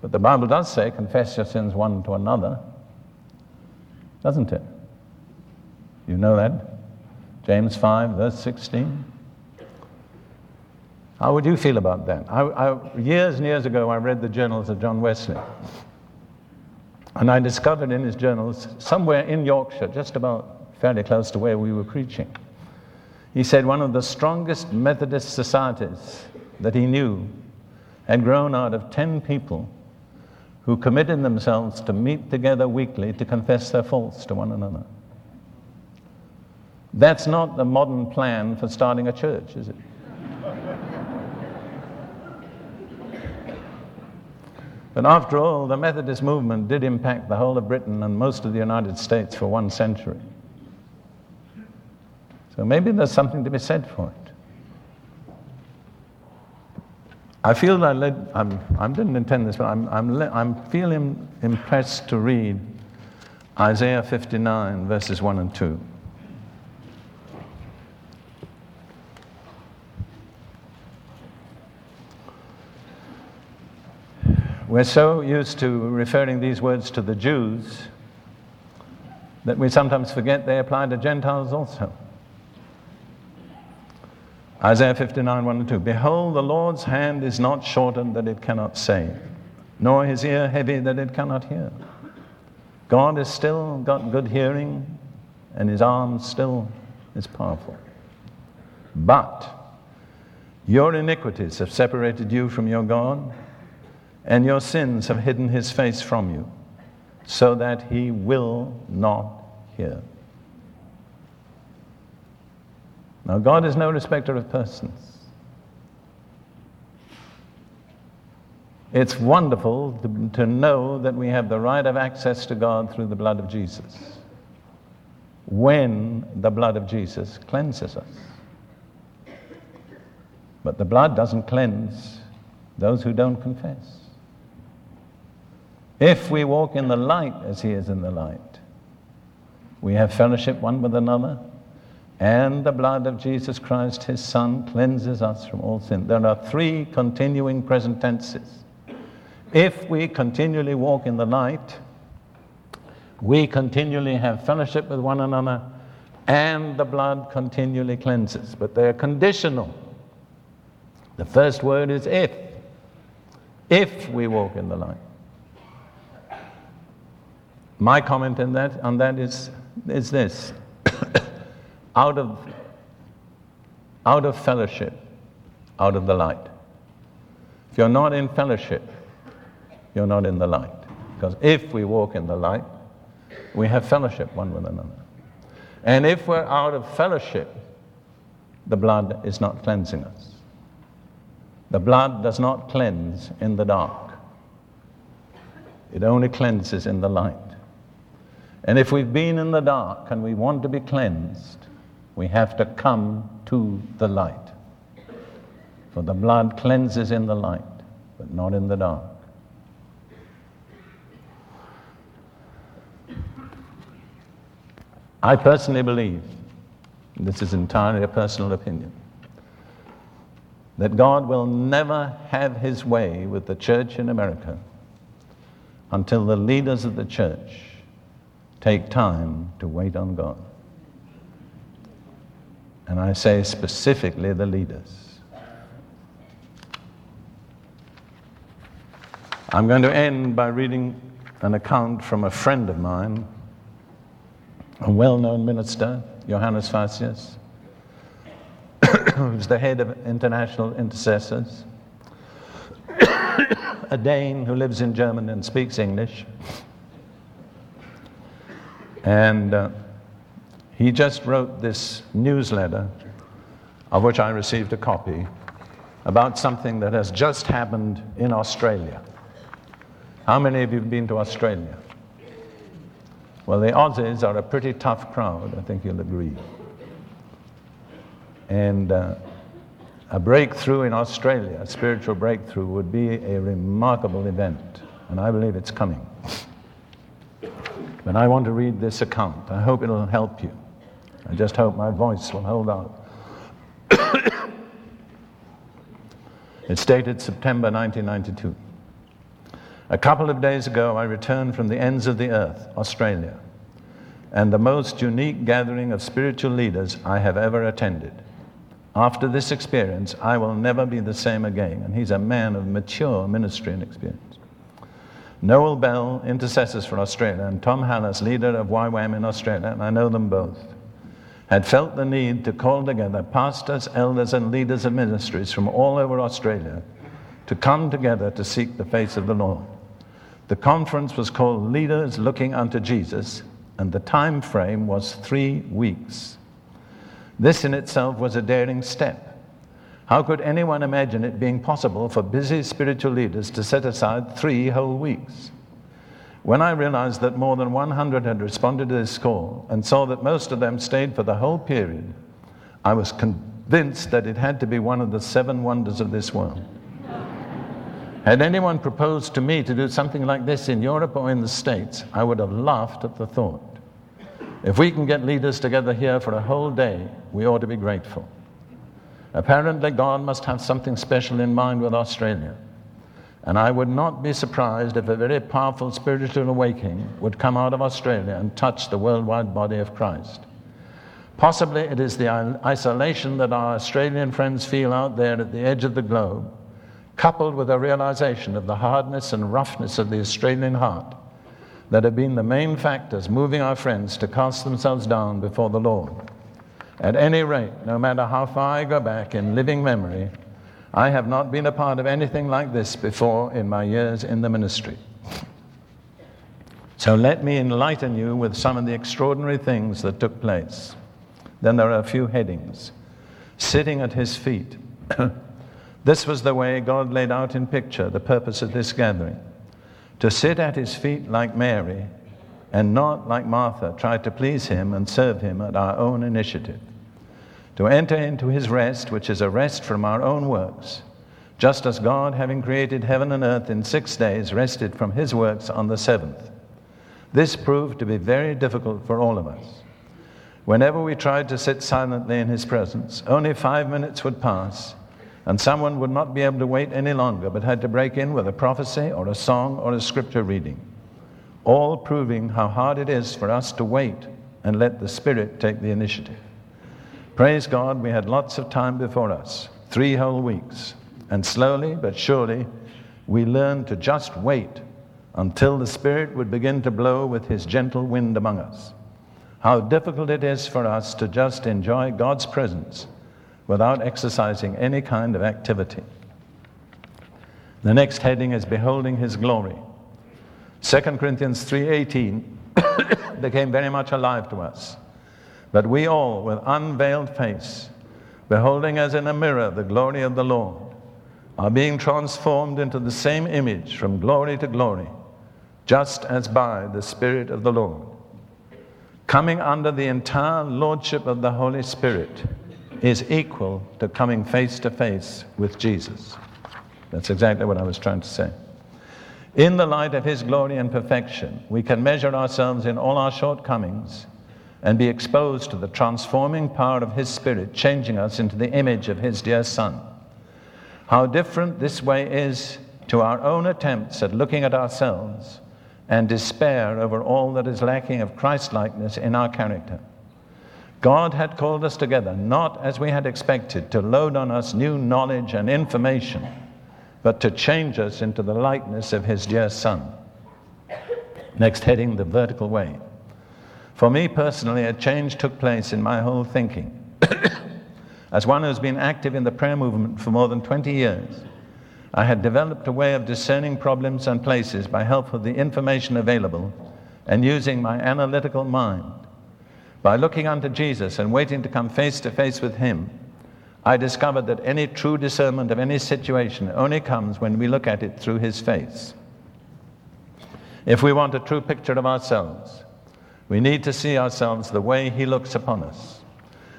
But the Bible does say, confess your sins one to another, doesn't it? You know that? James 5, verse 16. How would you feel about that? I, I, years and years ago, I read the journals of John Wesley. And I discovered in his journals, somewhere in Yorkshire, just about fairly close to where we were preaching. He said one of the strongest Methodist societies that he knew had grown out of 10 people who committed themselves to meet together weekly to confess their faults to one another. That's not the modern plan for starting a church, is it? but after all, the Methodist movement did impact the whole of Britain and most of the United States for one century. So maybe there's something to be said for it. I feel I led, I'm, I didn't intend this, but I'm, I'm, I'm feeling impressed to read Isaiah 59, verses 1 and 2. We're so used to referring these words to the Jews that we sometimes forget they apply to Gentiles also. Isaiah 59, 1 and 2. Behold, the Lord's hand is not shortened that it cannot save, nor his ear heavy that it cannot hear. God has still got good hearing, and his arm still is powerful. But your iniquities have separated you from your God, and your sins have hidden his face from you, so that he will not hear. Now, God is no respecter of persons. It's wonderful to, to, know that we have the right of access to God through the blood of Jesus. When the blood of Jesus cleanses us. But the blood doesn't cleanse those who don't confess. If we walk in the light as He is in the light, we have fellowship one with another and the blood of Jesus Christ, his Son, cleanses us from all sin. There are three continuing present tenses. If we continually walk in the light, we continually have fellowship with one another, and the blood continually cleanses. But they are conditional. The first word is if. If we walk in the light. My comment on that, on that is, is this out of, out of fellowship, out of the light. If you're not in fellowship, you're not in the light. Because if we walk in the light, we have fellowship one with another. And if we're out of fellowship, the blood is not cleansing us. The blood does not cleanse in the dark, it only cleanses in the light. And if we've been in the dark and we want to be cleansed, we have to come to the light. For the blood cleanses in the light, but not in the dark. I personally believe, this is entirely a personal opinion, that God will never have his way with the church in America until the leaders of the church take time to wait on God. And I say specifically the leaders. I'm going to end by reading an account from a friend of mine, a well known minister, Johannes Facius, who's the head of International Intercessors, a Dane who lives in Germany and speaks English. And uh, he just wrote this newsletter, of which I received a copy, about something that has just happened in Australia. How many of you have been to Australia? Well, the Aussies are a pretty tough crowd, I think you'll agree. And uh, a breakthrough in Australia, a spiritual breakthrough, would be a remarkable event, and I believe it's coming. But I want to read this account. I hope it'll help you. I just hope my voice will hold out. it's dated September 1992. A couple of days ago, I returned from the ends of the earth, Australia, and the most unique gathering of spiritual leaders I have ever attended. After this experience, I will never be the same again. And he's a man of mature ministry and experience. Noel Bell, intercessors for Australia, and Tom Hallas, leader of YWAM in Australia, and I know them both had felt the need to call together pastors, elders, and leaders of ministries from all over Australia to come together to seek the face of the Lord. The conference was called Leaders Looking Unto Jesus, and the time frame was three weeks. This in itself was a daring step. How could anyone imagine it being possible for busy spiritual leaders to set aside three whole weeks? When I realized that more than 100 had responded to this call and saw that most of them stayed for the whole period, I was convinced that it had to be one of the seven wonders of this world. Had anyone proposed to me to do something like this in Europe or in the States, I would have laughed at the thought. If we can get leaders together here for a whole day, we ought to be grateful. Apparently, God must have something special in mind with Australia. And I would not be surprised if a very powerful spiritual awakening would come out of Australia and touch the worldwide body of Christ. Possibly it is the isolation that our Australian friends feel out there at the edge of the globe, coupled with a realization of the hardness and roughness of the Australian heart, that have been the main factors moving our friends to cast themselves down before the Lord. At any rate, no matter how far I go back in living memory, I have not been a part of anything like this before in my years in the ministry. So let me enlighten you with some of the extraordinary things that took place. Then there are a few headings. Sitting at his feet. this was the way God laid out in picture the purpose of this gathering to sit at his feet like Mary and not like Martha, try to please him and serve him at our own initiative to enter into his rest, which is a rest from our own works, just as God, having created heaven and earth in six days, rested from his works on the seventh. This proved to be very difficult for all of us. Whenever we tried to sit silently in his presence, only five minutes would pass, and someone would not be able to wait any longer, but had to break in with a prophecy or a song or a scripture reading, all proving how hard it is for us to wait and let the Spirit take the initiative. Praise God, we had lots of time before us, three whole weeks. And slowly but surely, we learned to just wait until the Spirit would begin to blow with His gentle wind among us. How difficult it is for us to just enjoy God's presence without exercising any kind of activity. The next heading is beholding his glory. 2 Corinthians 3:18 became very much alive to us. But we all, with unveiled face, beholding as in a mirror the glory of the Lord, are being transformed into the same image from glory to glory, just as by the Spirit of the Lord. Coming under the entire lordship of the Holy Spirit is equal to coming face to face with Jesus. That's exactly what I was trying to say. In the light of His glory and perfection, we can measure ourselves in all our shortcomings and be exposed to the transforming power of His Spirit, changing us into the image of His dear Son. How different this way is to our own attempts at looking at ourselves and despair over all that is lacking of Christlikeness in our character. God had called us together not as we had expected to load on us new knowledge and information, but to change us into the likeness of His dear Son. Next heading, the vertical way. For me personally, a change took place in my whole thinking. As one who's been active in the prayer movement for more than 20 years, I had developed a way of discerning problems and places by help of the information available and using my analytical mind. By looking unto Jesus and waiting to come face to face with Him, I discovered that any true discernment of any situation only comes when we look at it through His face. If we want a true picture of ourselves, we need to see ourselves the way He looks upon us.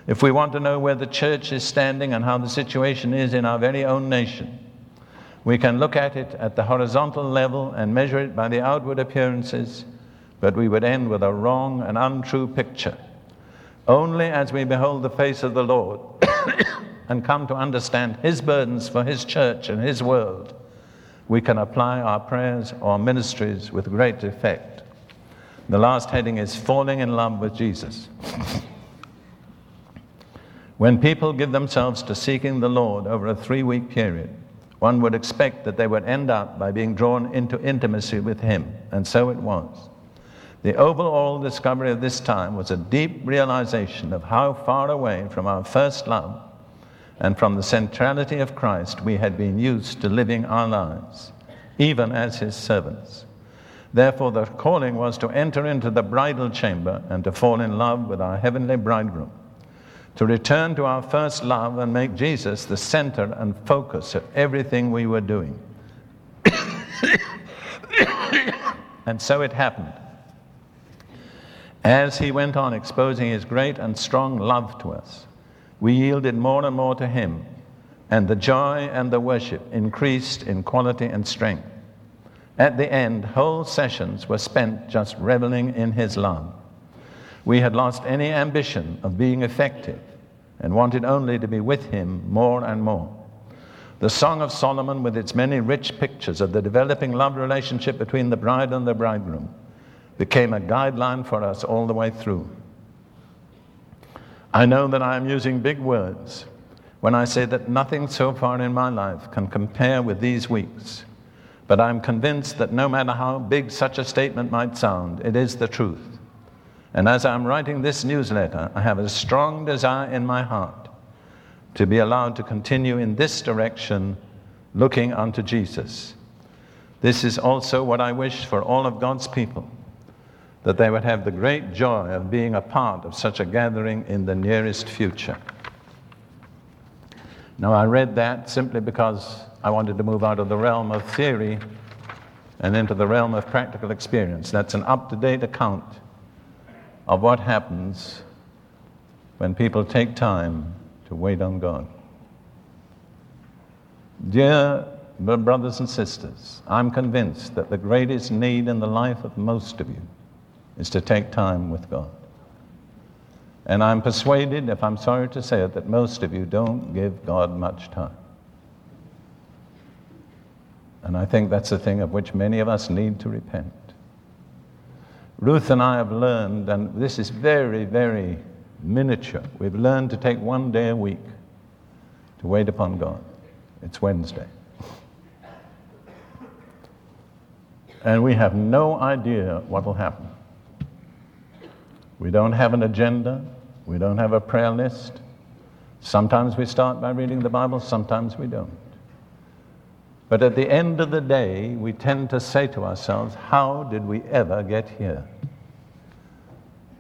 If we want to know where the church is standing and how the situation is in our very own nation, we can look at it at the horizontal level and measure it by the outward appearances, but we would end with a wrong and untrue picture. Only as we behold the face of the Lord and come to understand His burdens for His church and His world, we can apply our prayers or ministries with great effect. The last heading is Falling in Love with Jesus. When people give themselves to seeking the Lord over a three week period, one would expect that they would end up by being drawn into intimacy with Him, and so it was. The overall discovery of this time was a deep realization of how far away from our first love and from the centrality of Christ we had been used to living our lives, even as his servants. Therefore, the calling was to enter into the bridal chamber and to fall in love with our heavenly bridegroom, to return to our first love and make Jesus the center and focus of everything we were doing. and so it happened. As he went on exposing his great and strong love to us, we yielded more and more to him, and the joy and the worship increased in quality and strength. At the end, whole sessions were spent just reveling in his love. We had lost any ambition of being effective and wanted only to be with him more and more. The Song of Solomon, with its many rich pictures of the developing love relationship between the bride and the bridegroom, became a guideline for us all the way through. I know that I am using big words when I say that nothing so far in my life can compare with these weeks but I'm convinced that no matter how big such a statement might sound, it is the truth. And as I'm writing this newsletter, I have a strong desire in my heart to be allowed to continue in this direction, looking unto Jesus. This is also what I wish for all of God's people that they would have the great joy of being a part of such a gathering in the nearest future. Now, I read that simply because I wanted to move out of the realm of theory and into the realm of practical experience. That's an up to date account of what happens when people take time to wait on God. Dear brothers and sisters, I'm convinced that the greatest need in the life of most of you is to take time with God. And I'm persuaded, if I'm sorry to say it, that most of you don't give God much time. And I think that's a thing of which many of us need to repent. Ruth and I have learned, and this is very, very miniature, we've learned to take one day a week to wait upon God. It's Wednesday. And we have no idea what will happen. We don't have an agenda, we don't have a prayer list. Sometimes we start by reading the Bible, sometimes we don't. But at the end of the day, we tend to say to ourselves, How did we ever get here?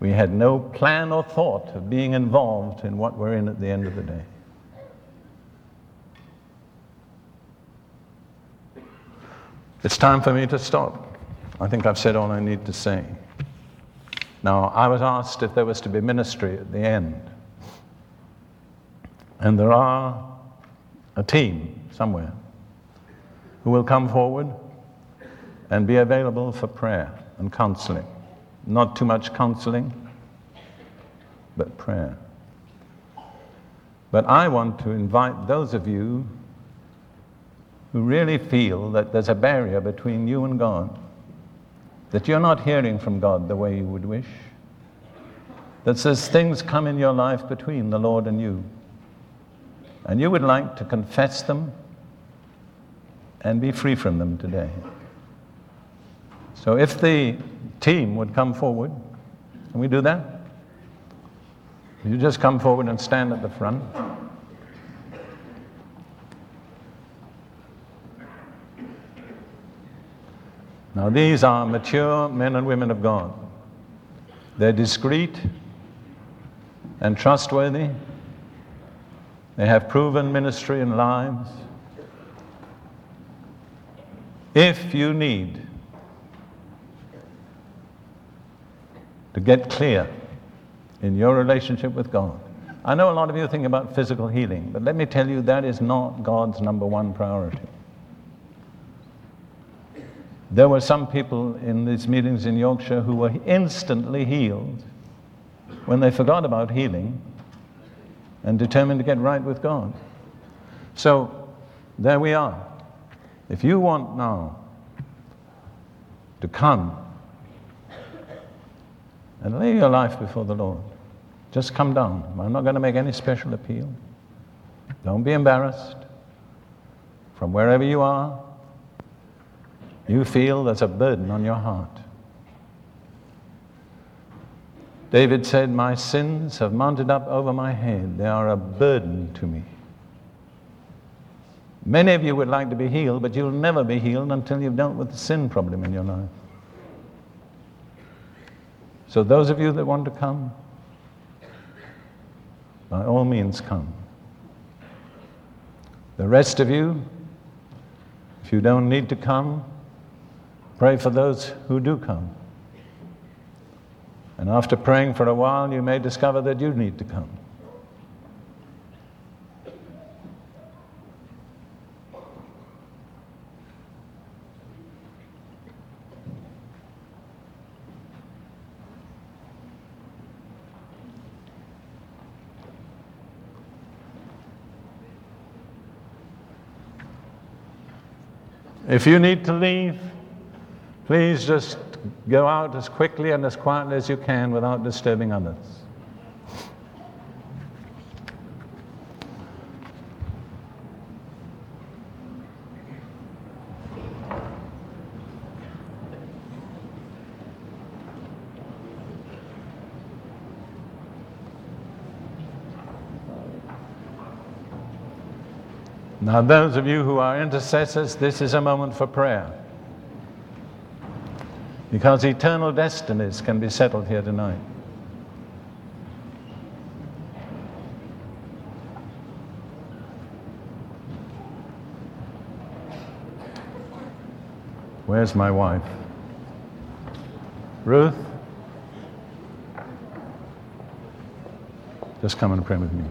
We had no plan or thought of being involved in what we're in at the end of the day. It's time for me to stop. I think I've said all I need to say. Now, I was asked if there was to be ministry at the end. And there are a team somewhere who will come forward and be available for prayer and counseling. Not too much counseling, but prayer. But I want to invite those of you who really feel that there's a barrier between you and God, that you're not hearing from God the way you would wish, that says things come in your life between the Lord and you, and you would like to confess them and be free from them today. So if the team would come forward, can we do that? You just come forward and stand at the front. Now, these are mature men and women of God. They're discreet and trustworthy. They have proven ministry and lives. If you need to get clear in your relationship with God, I know a lot of you think about physical healing, but let me tell you that is not God's number one priority. There were some people in these meetings in Yorkshire who were instantly healed when they forgot about healing and determined to get right with God. So there we are. If you want now to come and lay your life before the Lord, just come down. I'm not going to make any special appeal. Don't be embarrassed. From wherever you are, you feel there's a burden on your heart. David said, My sins have mounted up over my head. They are a burden to me. Many of you would like to be healed, but you'll never be healed until you've dealt with the sin problem in your life. So, those of you that want to come, by all means come. The rest of you, if you don't need to come, pray for those who do come. And after praying for a while, you may discover that you need to come. If you need to leave, please just go out as quickly and as quietly as you can without disturbing others. Now, those of you who are intercessors, this is a moment for prayer. Because eternal destinies can be settled here tonight. Where's my wife? Ruth? Just come and pray with me.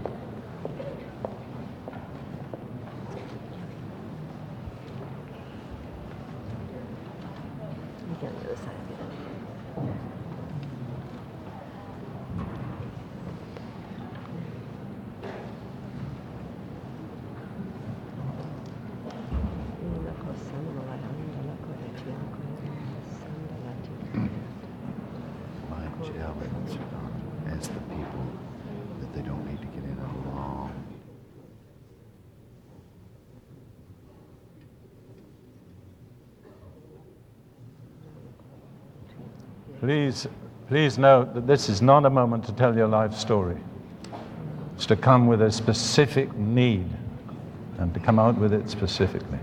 Note that this is not a moment to tell your life story. It's to come with a specific need and to come out with it specifically.